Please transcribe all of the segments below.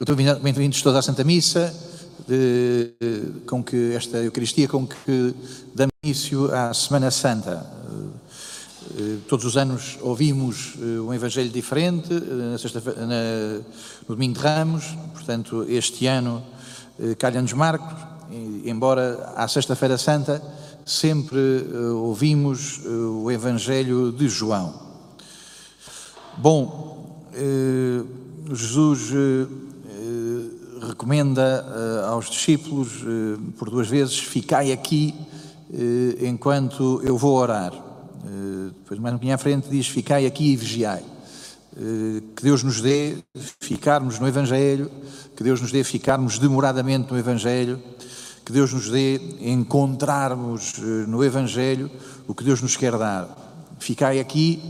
Bem-vindos todos à Santa Missa, de, com que esta Eucaristia com que damos início à Semana Santa. Eh, todos os anos ouvimos eh, um Evangelho diferente, eh, na sexta, na, no Domingo de Ramos, portanto, este ano calha-nos Marcos, embora à Sexta-feira Santa sempre ouvimos o Evangelho de João. Bom, Jesus recomenda uh, aos discípulos, uh, por duas vezes, ficai aqui uh, enquanto eu vou orar. depois, mais um pouquinho à frente, diz: ficai aqui e vigiai. que Deus nos dê ficarmos no Evangelho, que Deus nos dê ficarmos demoradamente no Evangelho, que Deus nos dê encontrarmos no Evangelho o que Deus nos quer dar. Ficai aqui,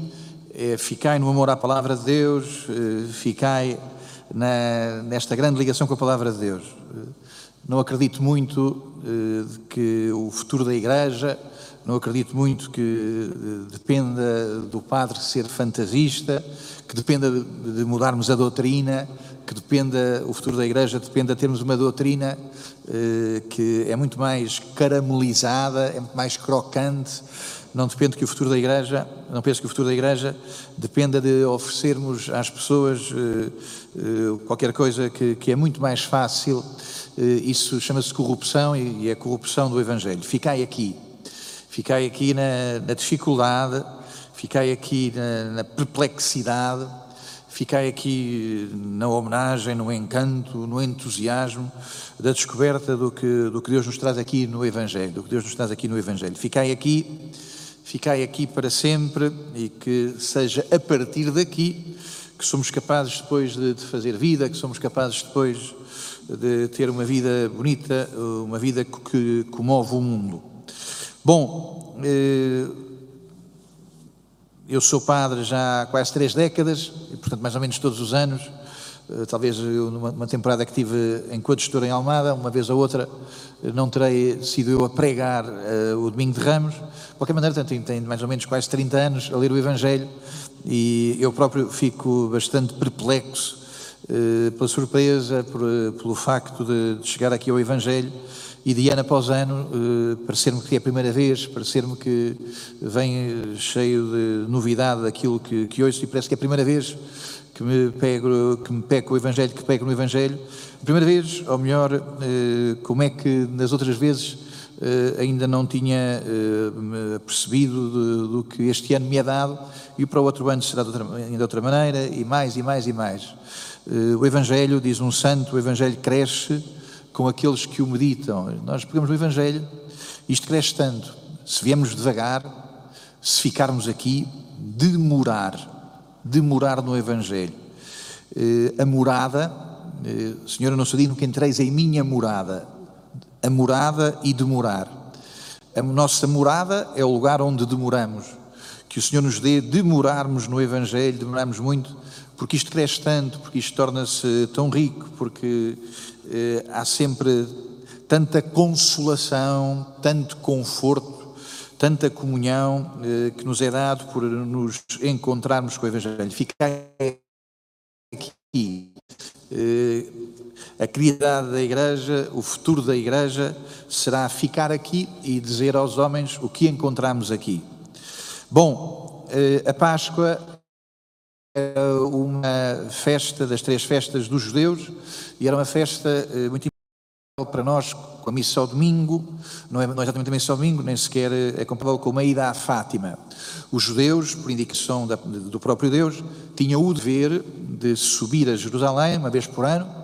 é, ficai no amor à palavra de Deus, ficai na, nesta grande ligação com a palavra de Deus. Não acredito muito eh, que o futuro da Igreja, não acredito muito que eh, dependa do padre ser fantasista, que dependa de mudarmos a doutrina, que dependa, o futuro da Igreja dependa de termos uma doutrina eh, que é muito mais caramelizada, é muito mais crocante, não depende que o futuro da Igreja, não penso que o futuro da Igreja dependa de oferecermos às pessoas eh, eh, qualquer coisa que, que, é muito mais fácil. Eh, isso chama-se corrupção e, e é corrupção do Evangelho. Ficai aqui, ficai aqui na, na dificuldade, ficai aqui na, na perplexidade, ficai aqui na homenagem, no encanto, no entusiasmo da descoberta do que, do que Deus nos traz aqui no Evangelho, do que Deus nos traz aqui no Evangelho. Ficai aqui ficai aqui para sempre e que seja a partir daqui que somos capazes depois de, de fazer vida, que somos capazes depois de ter uma vida bonita, uma vida que comove o mundo. Bom, eh, eu sou padre já há quase três décadas, e portanto mais ou menos todos os anos, eh, talvez numa temporada que tive em coadjutor em Almada, uma vez ou outra, eh, não terei sido eu a pregar uh, o Domingo de Ramos. De qualquer maneira, tenho, tenho mais ou menos quase 30 anos a ler o Evangelho e eu próprio fico bastante perplexo uh, pela surpresa, por, pelo facto de, de, chegar aqui ao Evangelho e de ano após ano uh, parecer-me que é a primeira vez, parecer-me que vem cheio de novidade aquilo que, que ouço e parece que é a primeira vez que me pego, que me pego o Evangelho, que pego no Evangelho. Primeira vez, ou melhor, eh, como é que nas outras vezes eh, ainda não tinha eh, percebido do que este ano me é dado e para o outro ano será de outra, de outra maneira e mais e mais e mais. O Evangelho, diz um santo, o Evangelho cresce com aqueles que o meditam. Nós pegamos o Evangelho, isto cresce tanto. Se viemos devagar, se ficarmos aqui, demorar demorar no Evangelho. Eh, a morada, eh, Senhor, eu não sou digno que entreis em minha morada. A morada e demorar. A nossa morada é o lugar onde demoramos. Que o Senhor nos dê demorarmos no Evangelho, demorarmos muito, porque isto cresce tanto, porque isto torna-se tão rico, porque eh, há sempre tanta consolação, tanto conforto tanta comunhão eh, que nos é dado por nos encontrarmos com o Evangelho. Fica aqui. Eh, a criadade da Igreja, o futuro da Igreja, será ficar aqui e dizer aos homens o que encontramos aqui. Bom, eh, a Páscoa uma festa das três festas dos judeus e era uma festa eh, muito importante para nós com a missa ao domingo, não é, não é exatamente a missa ao domingo, nem sequer é comparável com uma ida à Fátima. Os judeus, por indicação da, do próprio Deus, tinham o dever de subir a Jerusalém uma vez por ano,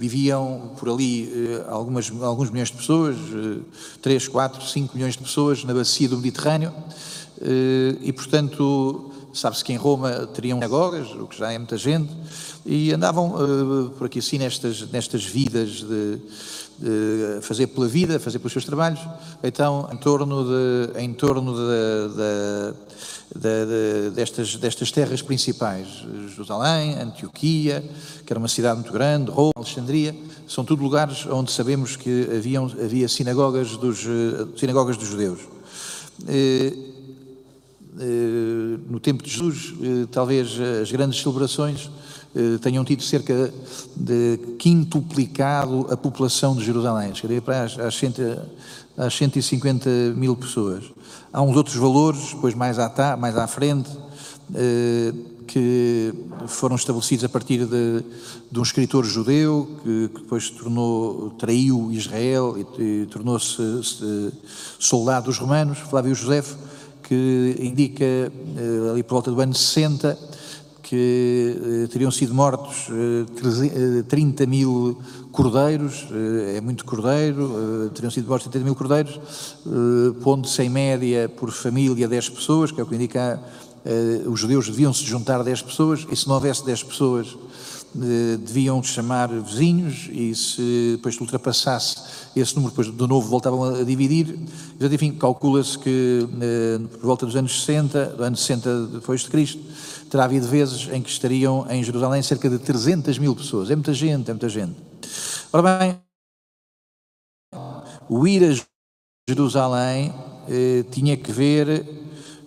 viviam por ali eh, algumas, alguns milhões de pessoas, eh, 3, 4, 5 milhões de pessoas na bacia do Mediterrâneo, eh, e portanto, sabe-se que em Roma teriam sinagogas, o que já é muita gente, e andavam eh, por aqui assim nestas, nestas vidas de fazer pela vida, fazer pelos seus trabalhos, então em torno, de, em torno de, de, de, destas, destas terras principais, Jerusalém, Antioquia, que era uma cidade muito grande, Roma, Alexandria, são tudo lugares onde sabemos que haviam, havia sinagogas dos, sinagogas dos judeus. Eh, eh, no tempo de Jesus, eh, talvez as grandes celebrações eh, tenham tido cerca de quintuplicado a população de Jerusalém, chegaria para as, às, cento, às 150 mil pessoas. Há uns outros valores, depois mais à, mais à frente, eh, que foram estabelecidos a partir de, de um escritor judeu que, que depois tornou, traiu Israel e, e tornou-se soldado dos romanos, Flávio José, que indica eh, ali por volta do ano 60 que eh, teriam sido mortos 30 mil cordeiros, é muito cordeiro, teriam sido mortos 30 mil cordeiros, pondo-se em média por família 10 pessoas, que é o que indica os judeus deviam se juntar 10 pessoas, e se não houvesse 10 pessoas, deviam chamar vizinhos, e se depois ultrapassasse esse número, depois de novo voltavam a, dividir. Enfim, calcula-se que uh, por volta dos anos 60, do ano 60 depois de Cristo, terá havido vezes em que estariam em Jerusalém cerca de 300 mil pessoas. É muita gente, é muita gente. Ora bem, o ir a Jerusalém eh, tinha que ver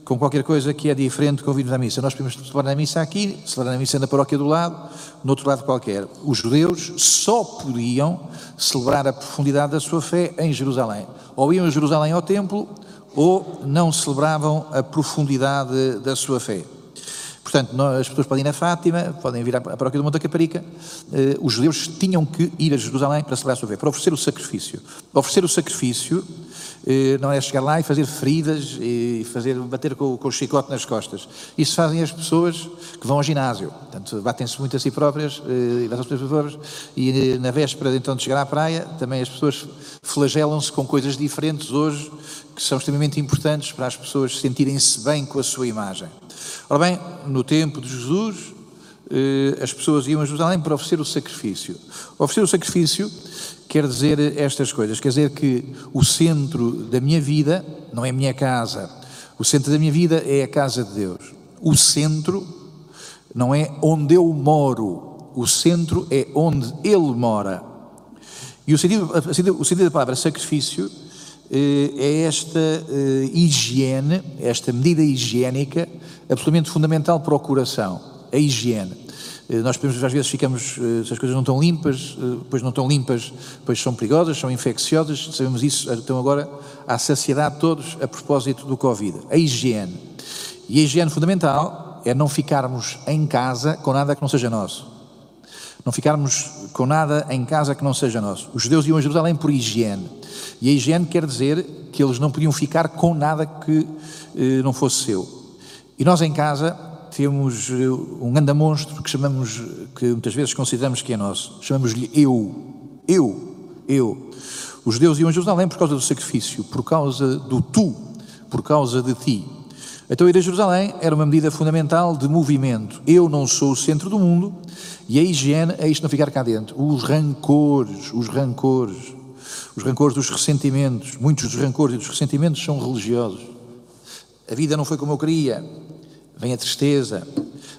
com qualquer coisa que é diferente com o virmos à missa. Nós podemos celebrar a missa aqui, celebrar a missa na paróquia do lado, no outro lado qualquer. Os judeus só podiam celebrar a profundidade da sua fé em Jerusalém. Ou iam a Jerusalém ao templo, ou não celebravam a profundidade da sua fé. Portanto, as pessoas podem ir a Fátima, podem vir à paróquia do Monte da Caparica, eh, os judeus tinham que ir a Jerusalém para celebrar a sua fé, para oferecer o sacrifício. Oferecer o sacrifício não é chegar lá e fazer feridas e fazer, bater com, com o chicote nas costas. Isso fazem as pessoas que vão ao ginásio. Portanto, batem-se muito a si próprias, eh, e, a si próprias, e na véspera então de chegar à praia, também as pessoas flagelam-se com coisas diferentes hoje que são extremamente importantes para as pessoas sentirem-se bem com a sua imagem. Ora bem, no tempo de Jesus, eh, as pessoas iam a Jerusalém para oferecer o sacrifício. Oferecer o sacrifício quer dizer estas coisas, quer dizer que o centro da minha vida não é a minha casa, o centro da minha vida é a casa de Deus. O centro não é onde eu moro, o centro é onde Ele mora. E o sentido, o sentido da palavra sacrifício eh, é esta eh, higiene, esta medida higiênica absolutamente fundamental para o coração, a higiene. Eh, nós podemos, às vezes, ficamos, se as coisas não estão limpas, depois não estão limpas, depois são perigosas, são infecciosas, sabemos isso, então agora, à saciedade todos, a propósito do Covid. A higiene. E a higiene fundamental é não ficarmos em casa com nada que não seja nosso. Não ficarmos com nada em casa que não seja nosso. Os judeus iam a Jerusalém por higiene. E a higiene quer dizer que eles não podiam ficar com nada que eh, não fosse seu. E nós em casa temos eh, um grande monstro que chamamos, que muitas vezes consideramos que é nosso. Chamamos-lhe eu. Eu. Eu. Os judeus iam a Jerusalém por causa do sacrifício, por causa do tu, por causa de ti. Então ir a Jerusalém era uma medida fundamental de movimento. Eu não sou o centro do mundo e a higiene é isto não ficar cá dentro. Os rancores, os rancores, os rancores dos ressentimentos, muitos dos rancores e dos ressentimentos são religiosos. A vida não foi como eu queria. Vem a tristeza,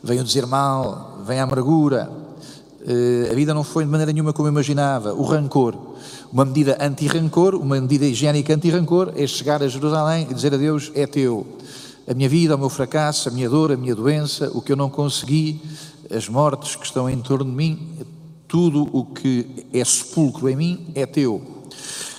vem o dizer mal, vem a amargura. Eh, a vida não foi de maneira nenhuma como eu imaginava. O rancor. Uma medida anti-rancor, uma medida higiênica anti-rancor é chegar a Jerusalém e dizer a Deus: é teu a minha vida, o meu fracasso, a minha dor, a minha doença, o que eu não consegui, as mortes que estão em torno de mim, tudo o que é sepulcro em mim é teu.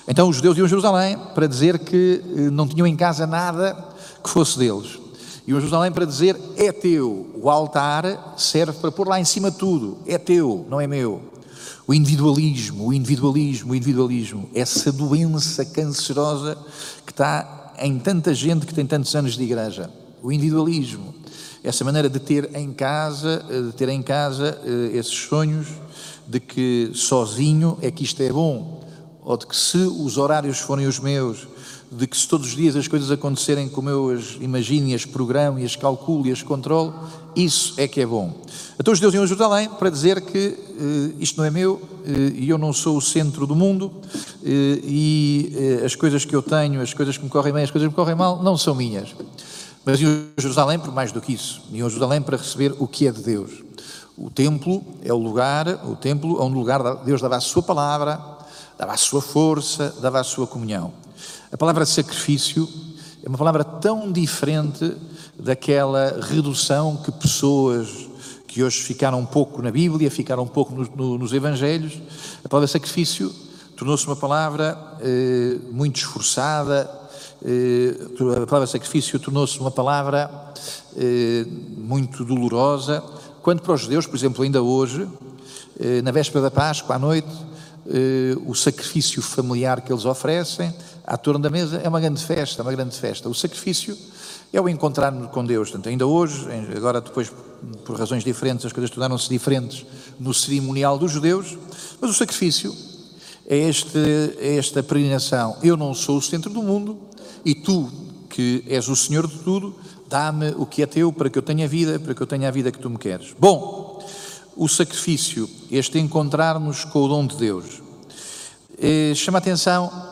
Então os judeus iam a Jerusalém para dizer que eh, não tinham em casa nada que fosse deles. Iam a Jerusalém para dizer é teu. O altar serve para pôr lá em cima tudo. É teu, não é meu. O individualismo, o individualismo, o individualismo, essa doença cancerosa que está em tanta gente que tem tantos anos de igreja. O individualismo, essa maneira de ter em casa, eh, de ter em casa eh, esses sonhos de que sozinho é que isto é bom, ou de que se os horários forem os meus, de que se todos os dias as coisas acontecerem como eu as imagino e as programo e as calculo e as controlo, isso é que é bom. Então os deuses iam a Jerusalém para dizer que uh, isto não é meu uh, e eu não sou o centro do mundo uh, e as coisas que eu tenho, as coisas que me correm bem, as coisas que me correm mal, não são minhas. Mas iam a Jerusalém por mais do que isso. Iam a Jerusalém para receber o que é de Deus. O templo é o lugar, o templo é um lugar, Deus dava a sua palavra, dava a sua força, dava a sua comunhão. A palavra sacrifício é uma palavra tão diferente daquela redução que pessoas que hoje ficaram um pouco na Bíblia, ficaram um pouco no, no, nos Evangelhos, a palavra sacrifício tornou-se uma palavra eh, muito esforçada, eh, a palavra sacrifício tornou-se uma palavra eh, muito dolorosa, quando para os judeus, por exemplo, ainda hoje, eh, na véspera da Páscoa, à noite, eh, o sacrifício familiar que eles oferecem, à torno da mesa, é uma grande festa, uma grande festa. O sacrifício é o encontrar-nos com Deus. Portanto, ainda hoje, agora depois, por razões diferentes, as coisas tornaram-se diferentes no cerimonial dos judeus, mas o sacrifício é, este, é esta peregrinação. Eu não sou o centro do mundo e tu, que és o Senhor de tudo, dá-me o que é teu para que eu tenha vida, para que eu tenha a vida que tu me queres. Bom, o sacrifício, este encontrar-nos com o dom de Deus, eh, chama a atenção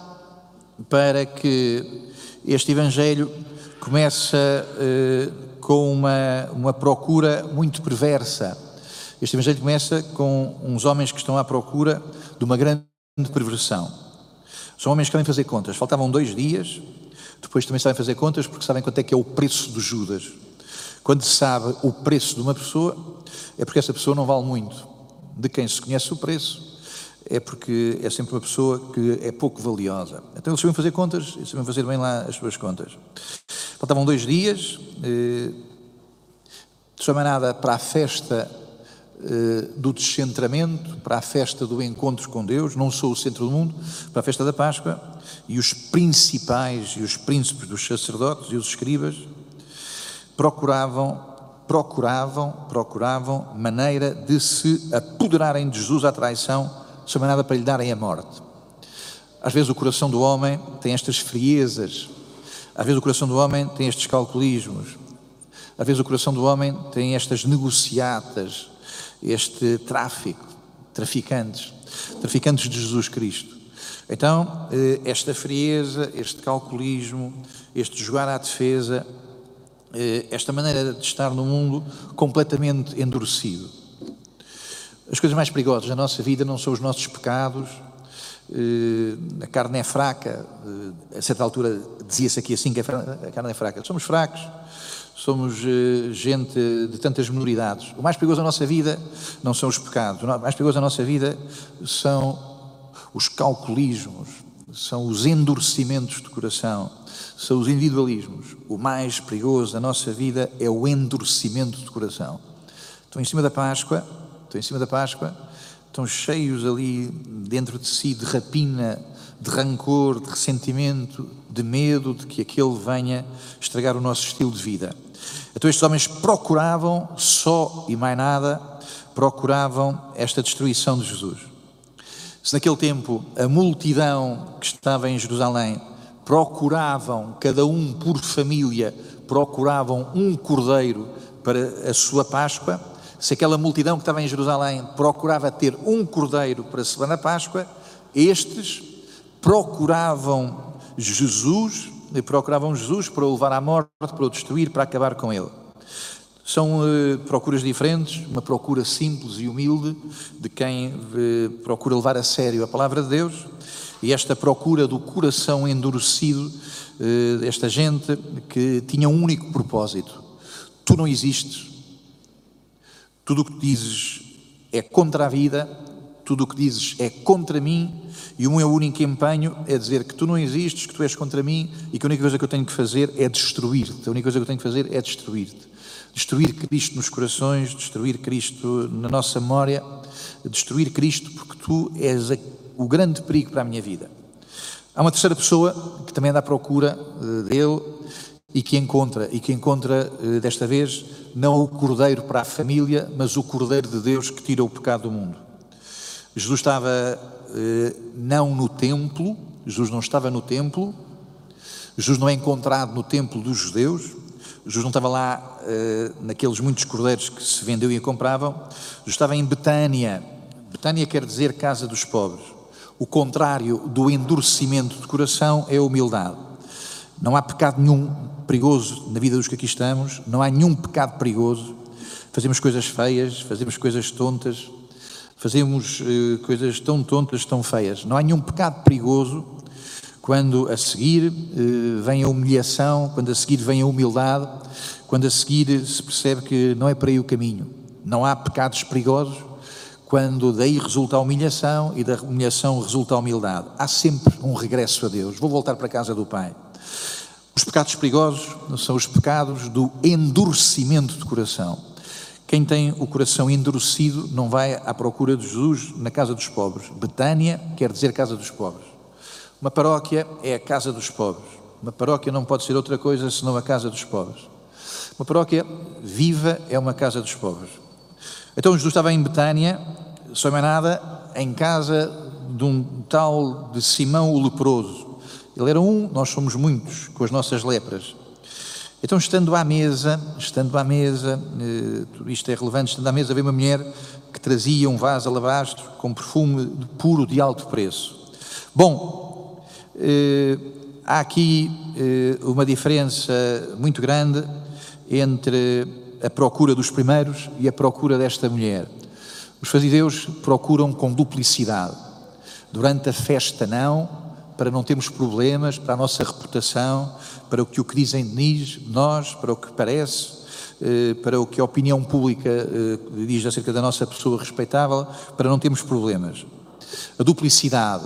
para que este Evangelho começa eh, com uma, uma procura muito perversa. Este Evangelho começa com uns homens que estão à procura de uma grande perversão. São homens que querem fazer contas. Faltavam dois dias, depois também sabem fazer contas porque sabem quanto é que é o preço de Judas. Quando se sabe o preço de uma pessoa, é porque essa pessoa não vale muito. De quem se conhece o preço, é porque é sempre uma pessoa que é pouco valiosa. Então eles sabiam fazer contas e sabiam fazer bem lá as suas contas. Faltavam dois dias, eh, nada para a festa eh, do descentramento, para a festa do encontro com Deus, não sou o centro do mundo, para a festa da Páscoa, e os principais e os príncipes dos sacerdotes e os escribas procuravam procuravam, procuravam maneira de se apoderarem de Jesus à traição, chamada para lhe darem a morte. Às vezes o coração do homem tem estas friezas, às vezes o coração do homem tem estes calculismos, às vezes o coração do homem tem estas negociatas, este tráfico, traficantes, traficantes de Jesus Cristo. Então, eh, esta frieza, este calculismo, este jogar à defesa, eh, esta maneira de estar no mundo completamente endurecido. As coisas mais perigosas da nossa vida não são os nossos pecados, eh, a carne é fraca, eh, a certa altura dizia-se aqui assim que a carne é fraca. Somos fracos, somos gente de tantas minoridades. O mais perigoso da nossa vida não são os pecados, o mais perigoso da nossa vida são os calculismos, são os endurecimentos de coração, são os individualismos. O mais perigoso da nossa vida é o endurecimento de coração. Estão em cima da Páscoa, estão em cima da Páscoa, estão cheios ali dentro de si de rapina, de rancor, de ressentimento, de medo de que aquele venha estragar o nosso estilo de vida. Então estes homens procuravam só e mais nada, procuravam esta destruição de Jesus. Se naquele tempo a multidão que estava em Jerusalém procuravam, cada um por família, procuravam um cordeiro para a sua Páscoa, se aquela multidão que estava em Jerusalém procurava ter um cordeiro para a Páscoa, estes procuravam Jesus, procuravam Jesus para o levar à morte, para o destruir, para acabar com ele. São uh, procuras diferentes, uma procura simples e humilde de quem uh, procura levar a sério a palavra de Deus e esta procura do coração endurecido uh, desta gente que tinha um único propósito: tu não existes, tudo o que dizes é contra a vida, tudo o que dizes é contra mim, e o meu único empenho é dizer que tu não existes, que tu és contra mim e que a única coisa que eu tenho que fazer é destruir-te. A única coisa que eu tenho que fazer é destruir-te destruir Cristo nos corações, destruir Cristo na nossa memória, destruir Cristo porque tu és o grande perigo para a minha vida. Há uma terceira pessoa que também anda à procura eh, dele e que encontra, e que encontra eh, desta vez não o cordeiro para a família, mas o cordeiro de Deus que tira o pecado do mundo. Jesus estava eh, não no templo, Jesus não estava no templo, Jesus não é encontrado no templo dos judeus, Jesus não estava lá uh, naqueles muitos cordeiros que se vendeu e compravam. Jesus estava em Betânia. Betânia quer dizer casa dos pobres. O contrário do endurecimento de coração é a humildade. Não há pecado nenhum perigoso na vida dos que aqui estamos, não há nenhum pecado perigoso. Fazemos coisas feias, fazemos coisas tontas, fazemos uh, coisas tão tontas, tão feias. Não há nenhum pecado perigoso quando a seguir eh, vem a humilhação, quando a seguir vem a humildade, quando a seguir se percebe que não é para aí o caminho. Não há pecados perigosos quando daí resulta a humilhação e da humilhação resulta a humildade. Há sempre um regresso a Deus. Vou voltar para a casa do Pai. Os pecados perigosos são os pecados do endurecimento de coração. Quem tem o coração endurecido não vai à procura de Jesus na casa dos pobres. Betânia quer dizer casa dos pobres. Uma paróquia é a casa dos pobres. Uma paróquia não pode ser outra coisa senão a casa dos pobres. Uma paróquia viva é uma casa dos pobres. Então Jesus estava em Betânia, só mais nada, em casa de um tal de Simão o leproso. Ele era um, nós somos muitos, com as nossas lepras. Então, estando à mesa, estando à mesa, eh, tudo isto é relevante, estando à mesa, veio uma mulher que trazia um vaso alabastro com perfume puro de alto preço. Bom, eh, há aqui eh, uma diferença muito grande entre a procura dos primeiros e a procura desta mulher. Os fariseus procuram com duplicidade. Durante a festa, não, para não termos problemas, para a nossa reputação, para o que o que dizem de nós, para o que parece, eh, para o que a opinião pública eh, diz acerca da nossa pessoa respeitável, para não termos problemas. A duplicidade,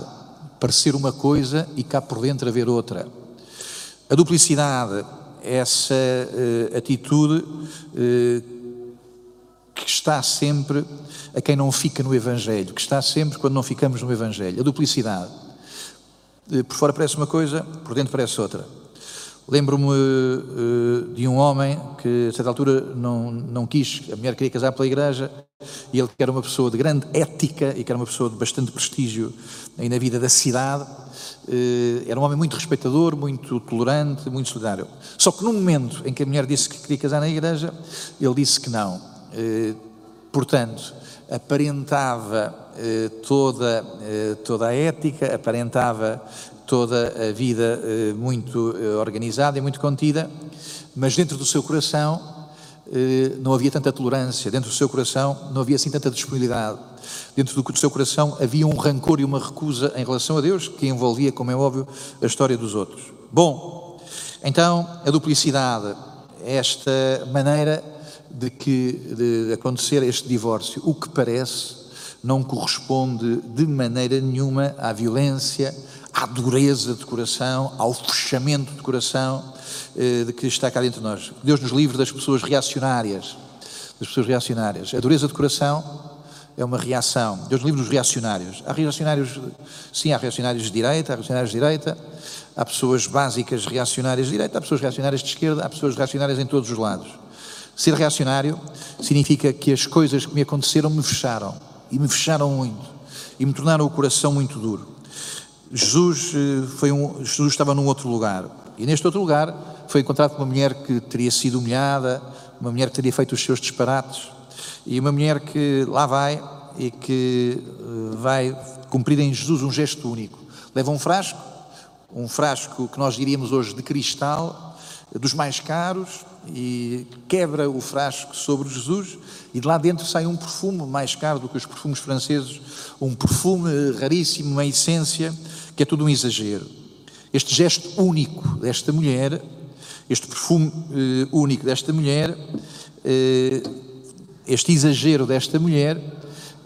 parecer uma coisa e cá por dentro haver outra. A duplicidade essa uh, atitude que está sempre a quem não fica no Evangelho, que está sempre quando não ficamos no Evangelho, a duplicidade. Por fora parece uma coisa, por dentro parece outra. Lembro-me uh, de um homem que, a certa altura, não, não quis, a mulher queria casar pela igreja, e ele que era uma pessoa de grande ética e que era uma pessoa de bastante prestígio aí na vida da cidade, uh, era um homem muito respeitador, muito tolerante, muito solidário. Só que no momento em que a mulher disse que queria casar na igreja, ele disse que não. Uh, portanto, aparentava toda, toda a ética, aparentava toda a vida eh, muito eh, organizada e muito contida, mas dentro do seu coração eh, não havia tanta tolerância, dentro do seu coração não havia assim tanta disponibilidade, dentro do seu coração havia um rancor e uma recusa em relação a Deus que envolvia, como é óbvio, a história dos outros. Bom, então a duplicidade, esta maneira de que de acontecer este divórcio, o que parece não corresponde de maneira nenhuma à violência, à dureza de coração, ao fechamento de coração eh, de que está cá dentro de nós. Deus nos livre das pessoas reacionárias, das pessoas reacionárias. A dureza de coração é uma reação. Deus livre dos reacionários. Há reacionários, sim, há reacionários de direita, há reacionários de direita, há pessoas básicas reacionárias de direita, há pessoas reacionárias de esquerda, há pessoas reacionárias em todos os lados. Ser reacionário significa que as coisas que me aconteceram me fecharam, e me fecharam muito, e me tornaram o coração muito duro. Jesus, eh, foi um, Jesus estava num outro lugar. E neste outro lugar foi encontrado com uma mulher que teria sido humilhada, uma mulher que teria feito os seus disparates, e uma mulher que lá vai e que eh, vai cumprir em Jesus um gesto único. Leva um frasco, um frasco que nós diríamos hoje de cristal, dos mais caros, e quebra o frasco sobre Jesus, e de lá dentro sai um perfume mais caro do que os perfumes franceses, um perfume raríssimo, uma essência que é tudo um exagero. Este gesto único desta mulher, este perfume eh, único desta mulher, eh, este exagero desta mulher,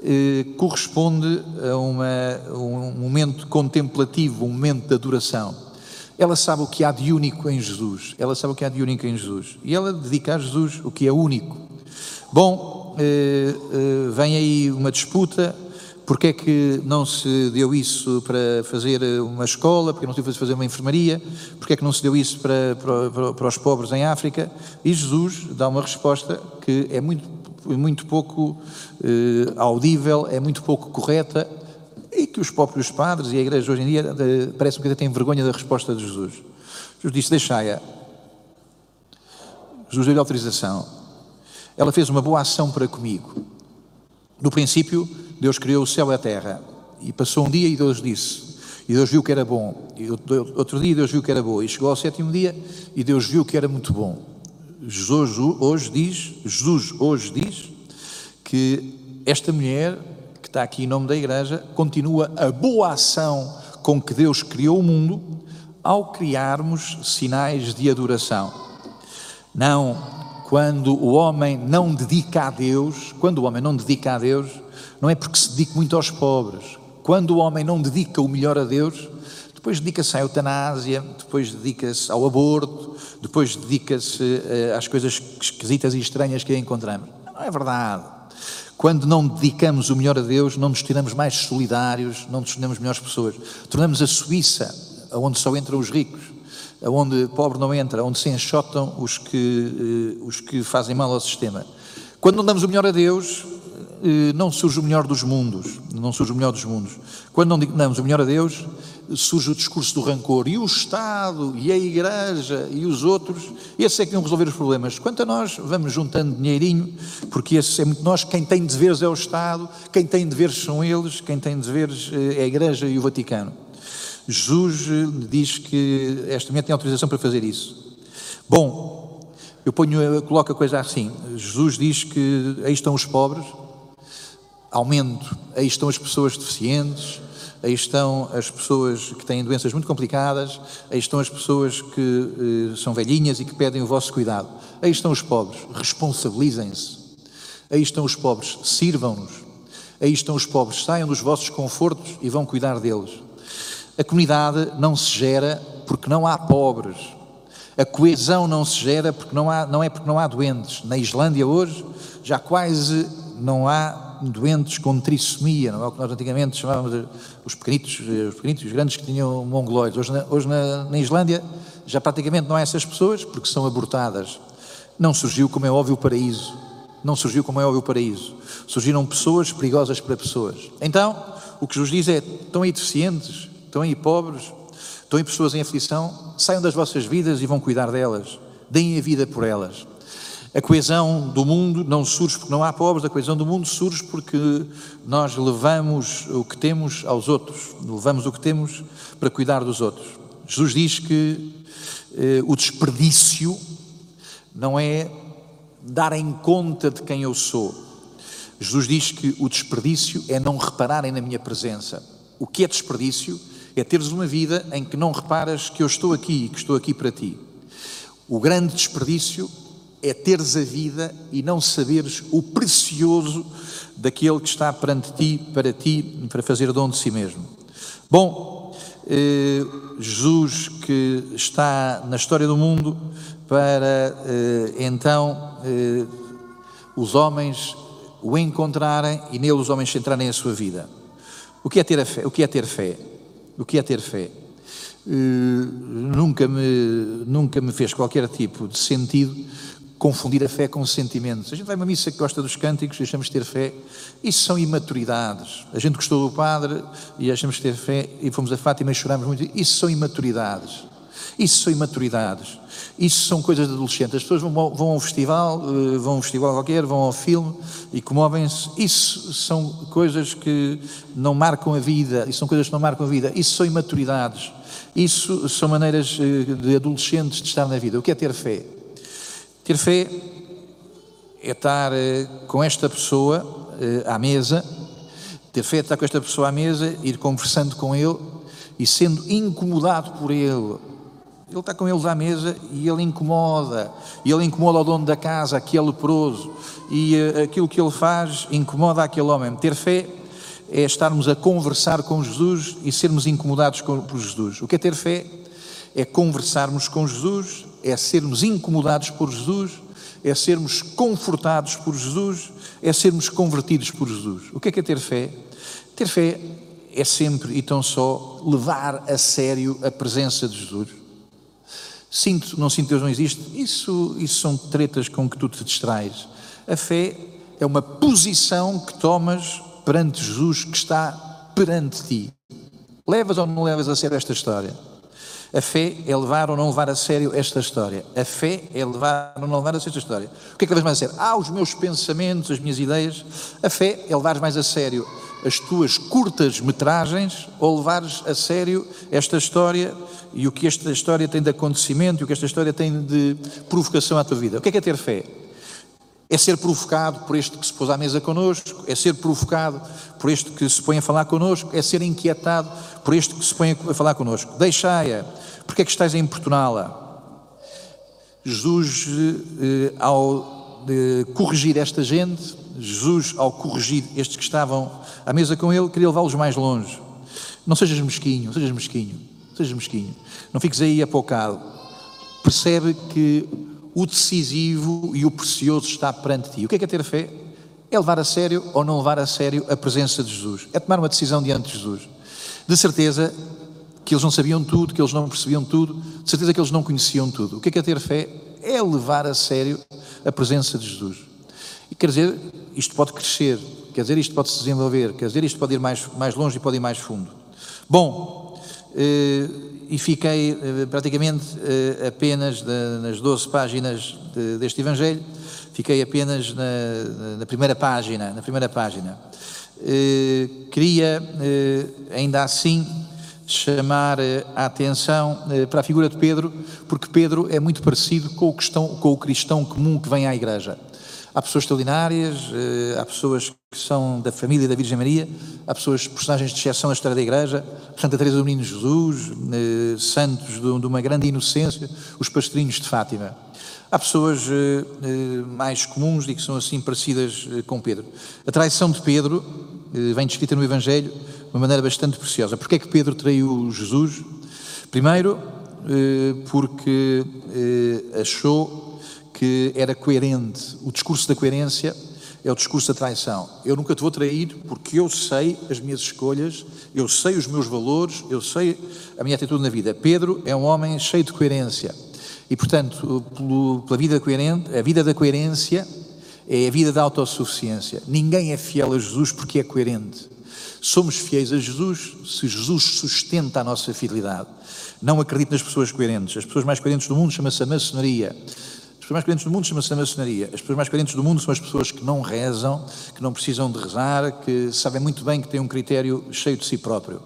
eh, corresponde a, uma, a um momento contemplativo, um momento de adoração. Ela sabe o que há de único em Jesus. Ela sabe o que há de único em Jesus. E ela dedica a Jesus o que é único. Bom, eh, eh, vem aí uma disputa porque é que não se deu isso para fazer uma escola, porque não se deu fazer uma enfermaria, porque é que não se deu isso para, para, para os pobres em África? E Jesus dá uma resposta que é muito, muito pouco eh, audível, é muito pouco correta que os próprios padres e a igreja hoje em dia eh, parece que até têm vergonha da resposta de Jesus. Jesus disse, deixai-a. Jesus deu-lhe autorização. Ela fez uma boa ação para comigo. No princípio, Deus criou o céu e a terra. E passou um dia e Deus disse. E Deus viu que era bom. E outro dia Deus viu que era bom. E chegou ao sétimo dia e Deus viu que era muito bom. Jesus hoje diz, Jesus hoje diz que esta mulher está aqui em nome da igreja continua a boa ação com que Deus criou o mundo ao criarmos sinais de adoração. Não quando o homem não dedica a Deus, quando o homem não dedica a Deus, não é porque se dedique muito aos pobres. Quando o homem não dedica o melhor a Deus, depois dedica-se à eutanásia, depois dedica-se ao aborto, depois dedica-se uh, às coisas esquisitas e estranhas que encontramos. Não é verdade. Quando não dedicamos o melhor a Deus, não nos tornamos mais solidários, não nos tornamos melhores pessoas. Tornamos a Suíça, onde só entram os ricos, onde pobre não entra, onde se enxotam os que, eh, os que fazem mal ao sistema. Quando não damos o melhor a Deus, eh, não surge o melhor dos mundos, não surge o melhor dos mundos. Quando não damos o melhor a Deus, surge o discurso do rancor. E o Estado, e a Igreja, e os outros, esses é que vão resolver os problemas. Quanto a nós, vamos juntando dinheirinho, porque esse é muito nós, quem tem deveres é o Estado, quem tem deveres são eles, quem tem deveres eh, é a Igreja e o Vaticano. Jesus eh, diz que esta mulher tem autorização para fazer isso. Bom, eu ponho, eu coloco a coisa assim. Jesus diz que aí estão os pobres, aumento, aí estão as pessoas deficientes, aí estão as pessoas que têm doenças muito complicadas, aí estão as pessoas que eh, são velhinhas e que pedem o vosso cuidado. Aí estão os pobres, responsabilizem-se. Aí estão os pobres, sirvam-nos. Aí estão os pobres, saiam dos vossos confortos e vão cuidar deles. A comunidade não se gera porque não há pobres. A coesão não se gera porque não, há, não é porque não há doentes. Na Islândia hoje já quase não há doentes com trissomia, não é o que nós antigamente chamávamos os pequenitos, os pequenitos, os grandes que tinham mongoloides. Hoje, na, hoje na, na Islândia já praticamente não há essas pessoas porque são abortadas. Não surgiu, como é óbvio, o paraíso. Não surgiu, como é óbvio, o paraíso. Surgiram pessoas perigosas para pessoas. Então, o que Jesus diz é: estão aí deficientes, estão aí pobres, estão aí pessoas em aflição, saiam das vossas vidas e vão cuidar delas. Deem a vida por elas. A coesão do mundo não surge porque não há pobres, a coesão do mundo surge porque nós levamos o que temos aos outros, levamos o que temos para cuidar dos outros. Jesus diz que eh, o desperdício não é dar em conta de quem eu sou. Jesus diz que o desperdício é não repararem na minha presença. O que é desperdício? É teres uma vida em que não reparas que eu estou aqui e que estou aqui para ti. O grande desperdício é teres a vida e não saberes o precioso daquele que está perante ti, para ti, para fazer dom de si mesmo. Bom, eh, Jesus que está na história do mundo para eh, então eh, os homens o encontrarem e nele os homens centrarem a sua vida. O que é ter fé? O que é ter fé? O que é ter fé? nunca me nunca me fez qualquer tipo de sentido confundir a fé com sentimentos. A gente vai a uma missa que gosta dos cânticos e achamos ter fé. Isso são imaturidades. A gente gostou do padre e achamos ter fé e fomos a Fátima e choramos muito. Isso são imaturidades. Isso são imaturidades. Isso são coisas de adolescente. As pessoas vão, vão a um festival, eh, vão a um festival qualquer, vão ao filme e comovem-se. Isso são coisas que não marcam a vida. Isso são coisas que não marcam a vida. Isso são imaturidades. Isso são maneiras eh, de adolescentes de estar na vida. O que é ter fé? Ter fé é estar eh, com esta pessoa eh, à mesa, ter fé é estar com esta pessoa à mesa, ir conversando com ele e sendo incomodado por ele. Ele está com eles à mesa e ele incomoda, e ele incomoda o dono da casa, aquele leproso, e uh, aquilo que ele faz incomoda aquele homem. Ter fé é estarmos a conversar com Jesus e sermos incomodados com, por Jesus. O que é ter fé? É conversarmos com Jesus, é sermos incomodados por Jesus, é sermos confortados por Jesus, é sermos convertidos por Jesus. O que é que é ter fé? Ter fé é sempre e tão só levar a sério a presença de Jesus. Sinto, não sinto, Deus não existe. Isso, isso são tretas com que tu te distrais. A fé é uma posição que tomas perante Jesus que está perante ti. Levas ou não levas a sério esta história? A fé é levar ou não levar a sério esta história. A fé é levar ou não levar a sério esta história. O que é que levas mais a sério? Ah, os meus pensamentos, as minhas ideias. A fé é levar mais a sério as tuas curtas metragens ou levares a sério esta história e o que esta história tem de acontecimento e o que esta história tem de provocação à tua vida. O que é que é ter fé? É ser provocado por este que se pôs à mesa connosco, é ser provocado por este que se põe a falar connosco, é ser inquietado por este que se põe a falar connosco. Deixai-a, porque é que estás a importuná-la? Jesus, eh, ao eh, corrigir esta gente, Jesus, ao corrigir estes que estavam à mesa com ele, queria levá-los mais longe. Não sejas mesquinho, sejas mesquinho, sejas mesquinho. Não fiques aí apocado. Percebe que o decisivo e o precioso está perante ti. O que é que é ter fé? É levar a sério ou não levar a sério a presença de Jesus. É tomar uma decisão diante de Jesus. De certeza que eles não sabiam tudo, que eles não percebiam tudo, de certeza que eles não conheciam tudo. O que é que é ter fé? É levar a sério a presença de Jesus. E quer dizer, isto pode crescer, quer dizer, isto pode se desenvolver, quer dizer, isto pode ir mais, mais longe e pode ir mais fundo. Bom, e fiquei eh, praticamente eh, apenas nas 12 páginas deste Evangelho, fiquei apenas na, na primeira página, na primeira página. Queria, ainda assim, chamar a atenção para a figura de Pedro, porque Pedro é muito parecido com o com o cristão comum que vem à igreja. Há pessoas extraordinárias, eh, há pessoas que são da família da Virgem Maria, há pessoas, personagens de exceção da história da Igreja, Santa Teresa do Menino Jesus, eh, santos de uma grande inocência, os pastorinhos de Fátima. Há pessoas eh, mais comuns e que são assim parecidas com Pedro. A traição de Pedro vem descrita no Evangelho de uma maneira bastante preciosa. Porquê é que Pedro traiu Jesus? Primeiro, porque achou que era coerente. O discurso da coerência é o discurso da traição. Eu nunca te vou trair porque eu sei as minhas escolhas, eu sei os meus valores, eu sei a minha atitude na vida. Pedro é um homem cheio de coerência. E, portanto, pela vida coerente, a vida da coerência é a vida da autossuficiência. Ninguém é fiel a Jesus porque é coerente. Somos fiéis a Jesus se Jesus sustenta a nossa fidelidade. Não acredito nas pessoas coerentes. As pessoas mais coerentes do mundo chama-se a maçonaria pessoas mais coerentes do mundo chama-se a maçonaria. As pessoas mais coerentes do mundo são as pessoas que não rezam, que não precisam de rezar, que sabem muito bem que têm um critério cheio de si próprio.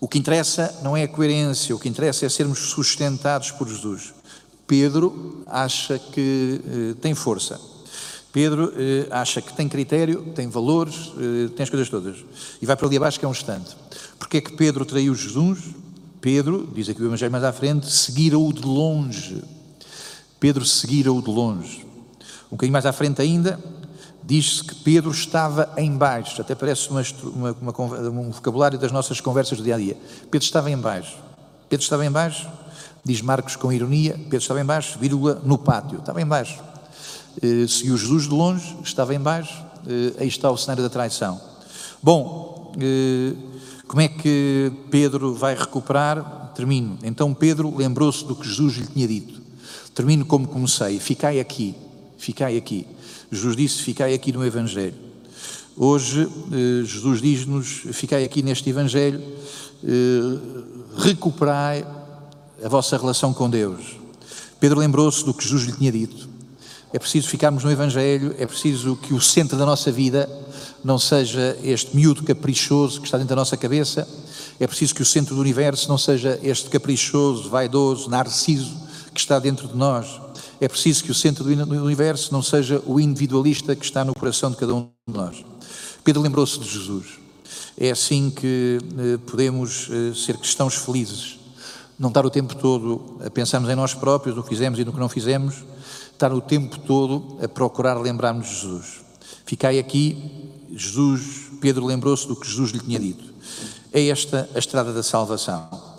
O que interessa não é a coerência, o que interessa é sermos sustentados por Jesus. Pedro acha que eh, tem força. Pedro eh, acha que tem critério, tem valores, eh, tem as coisas todas. E vai para ali abaixo que é um instante. Porque é que Pedro traiu Jesus? Pedro, diz aqui o Evangelho mais à frente, seguira-o de longe. Pedro seguira-o de longe. Um bocadinho mais à frente ainda, diz-se que Pedro estava em baixo, até parece uma, uma, uma, um vocabulário das nossas conversas do dia a dia. Pedro estava em baixo. Pedro estava em baixo, diz Marcos com ironia, Pedro estava em baixo, vírgula, no pátio, estava em baixo. Eh, seguiu Jesus de longe, estava em baixo, eh, aí está o cenário da traição. Bom, eh, como é que Pedro vai recuperar? Termino. Então Pedro lembrou-se do que Jesus lhe tinha dito. Termino como comecei: ficai aqui, ficai aqui. Jesus disse: ficai aqui no Evangelho. Hoje, eh, Jesus diz-nos: ficai aqui neste Evangelho, eh, recuperai a vossa relação com Deus. Pedro lembrou-se do que Jesus lhe tinha dito. É preciso ficarmos no Evangelho, é preciso que o centro da nossa vida não seja este miúdo caprichoso que está dentro da nossa cabeça, é preciso que o centro do universo não seja este caprichoso, vaidoso, narciso que está dentro de nós. É preciso que o centro do universo não seja o individualista que está no coração de cada um de nós. Pedro lembrou-se de Jesus. É assim que eh, podemos eh, ser cristãos felizes. Não estar o tempo todo a pensarmos em nós próprios, no que fizemos e no que não fizemos, estar o tempo todo a procurar lembrar-nos de Jesus. Ficai aqui, Jesus, Pedro lembrou-se do que Jesus lhe tinha dito. É esta a estrada da salvação.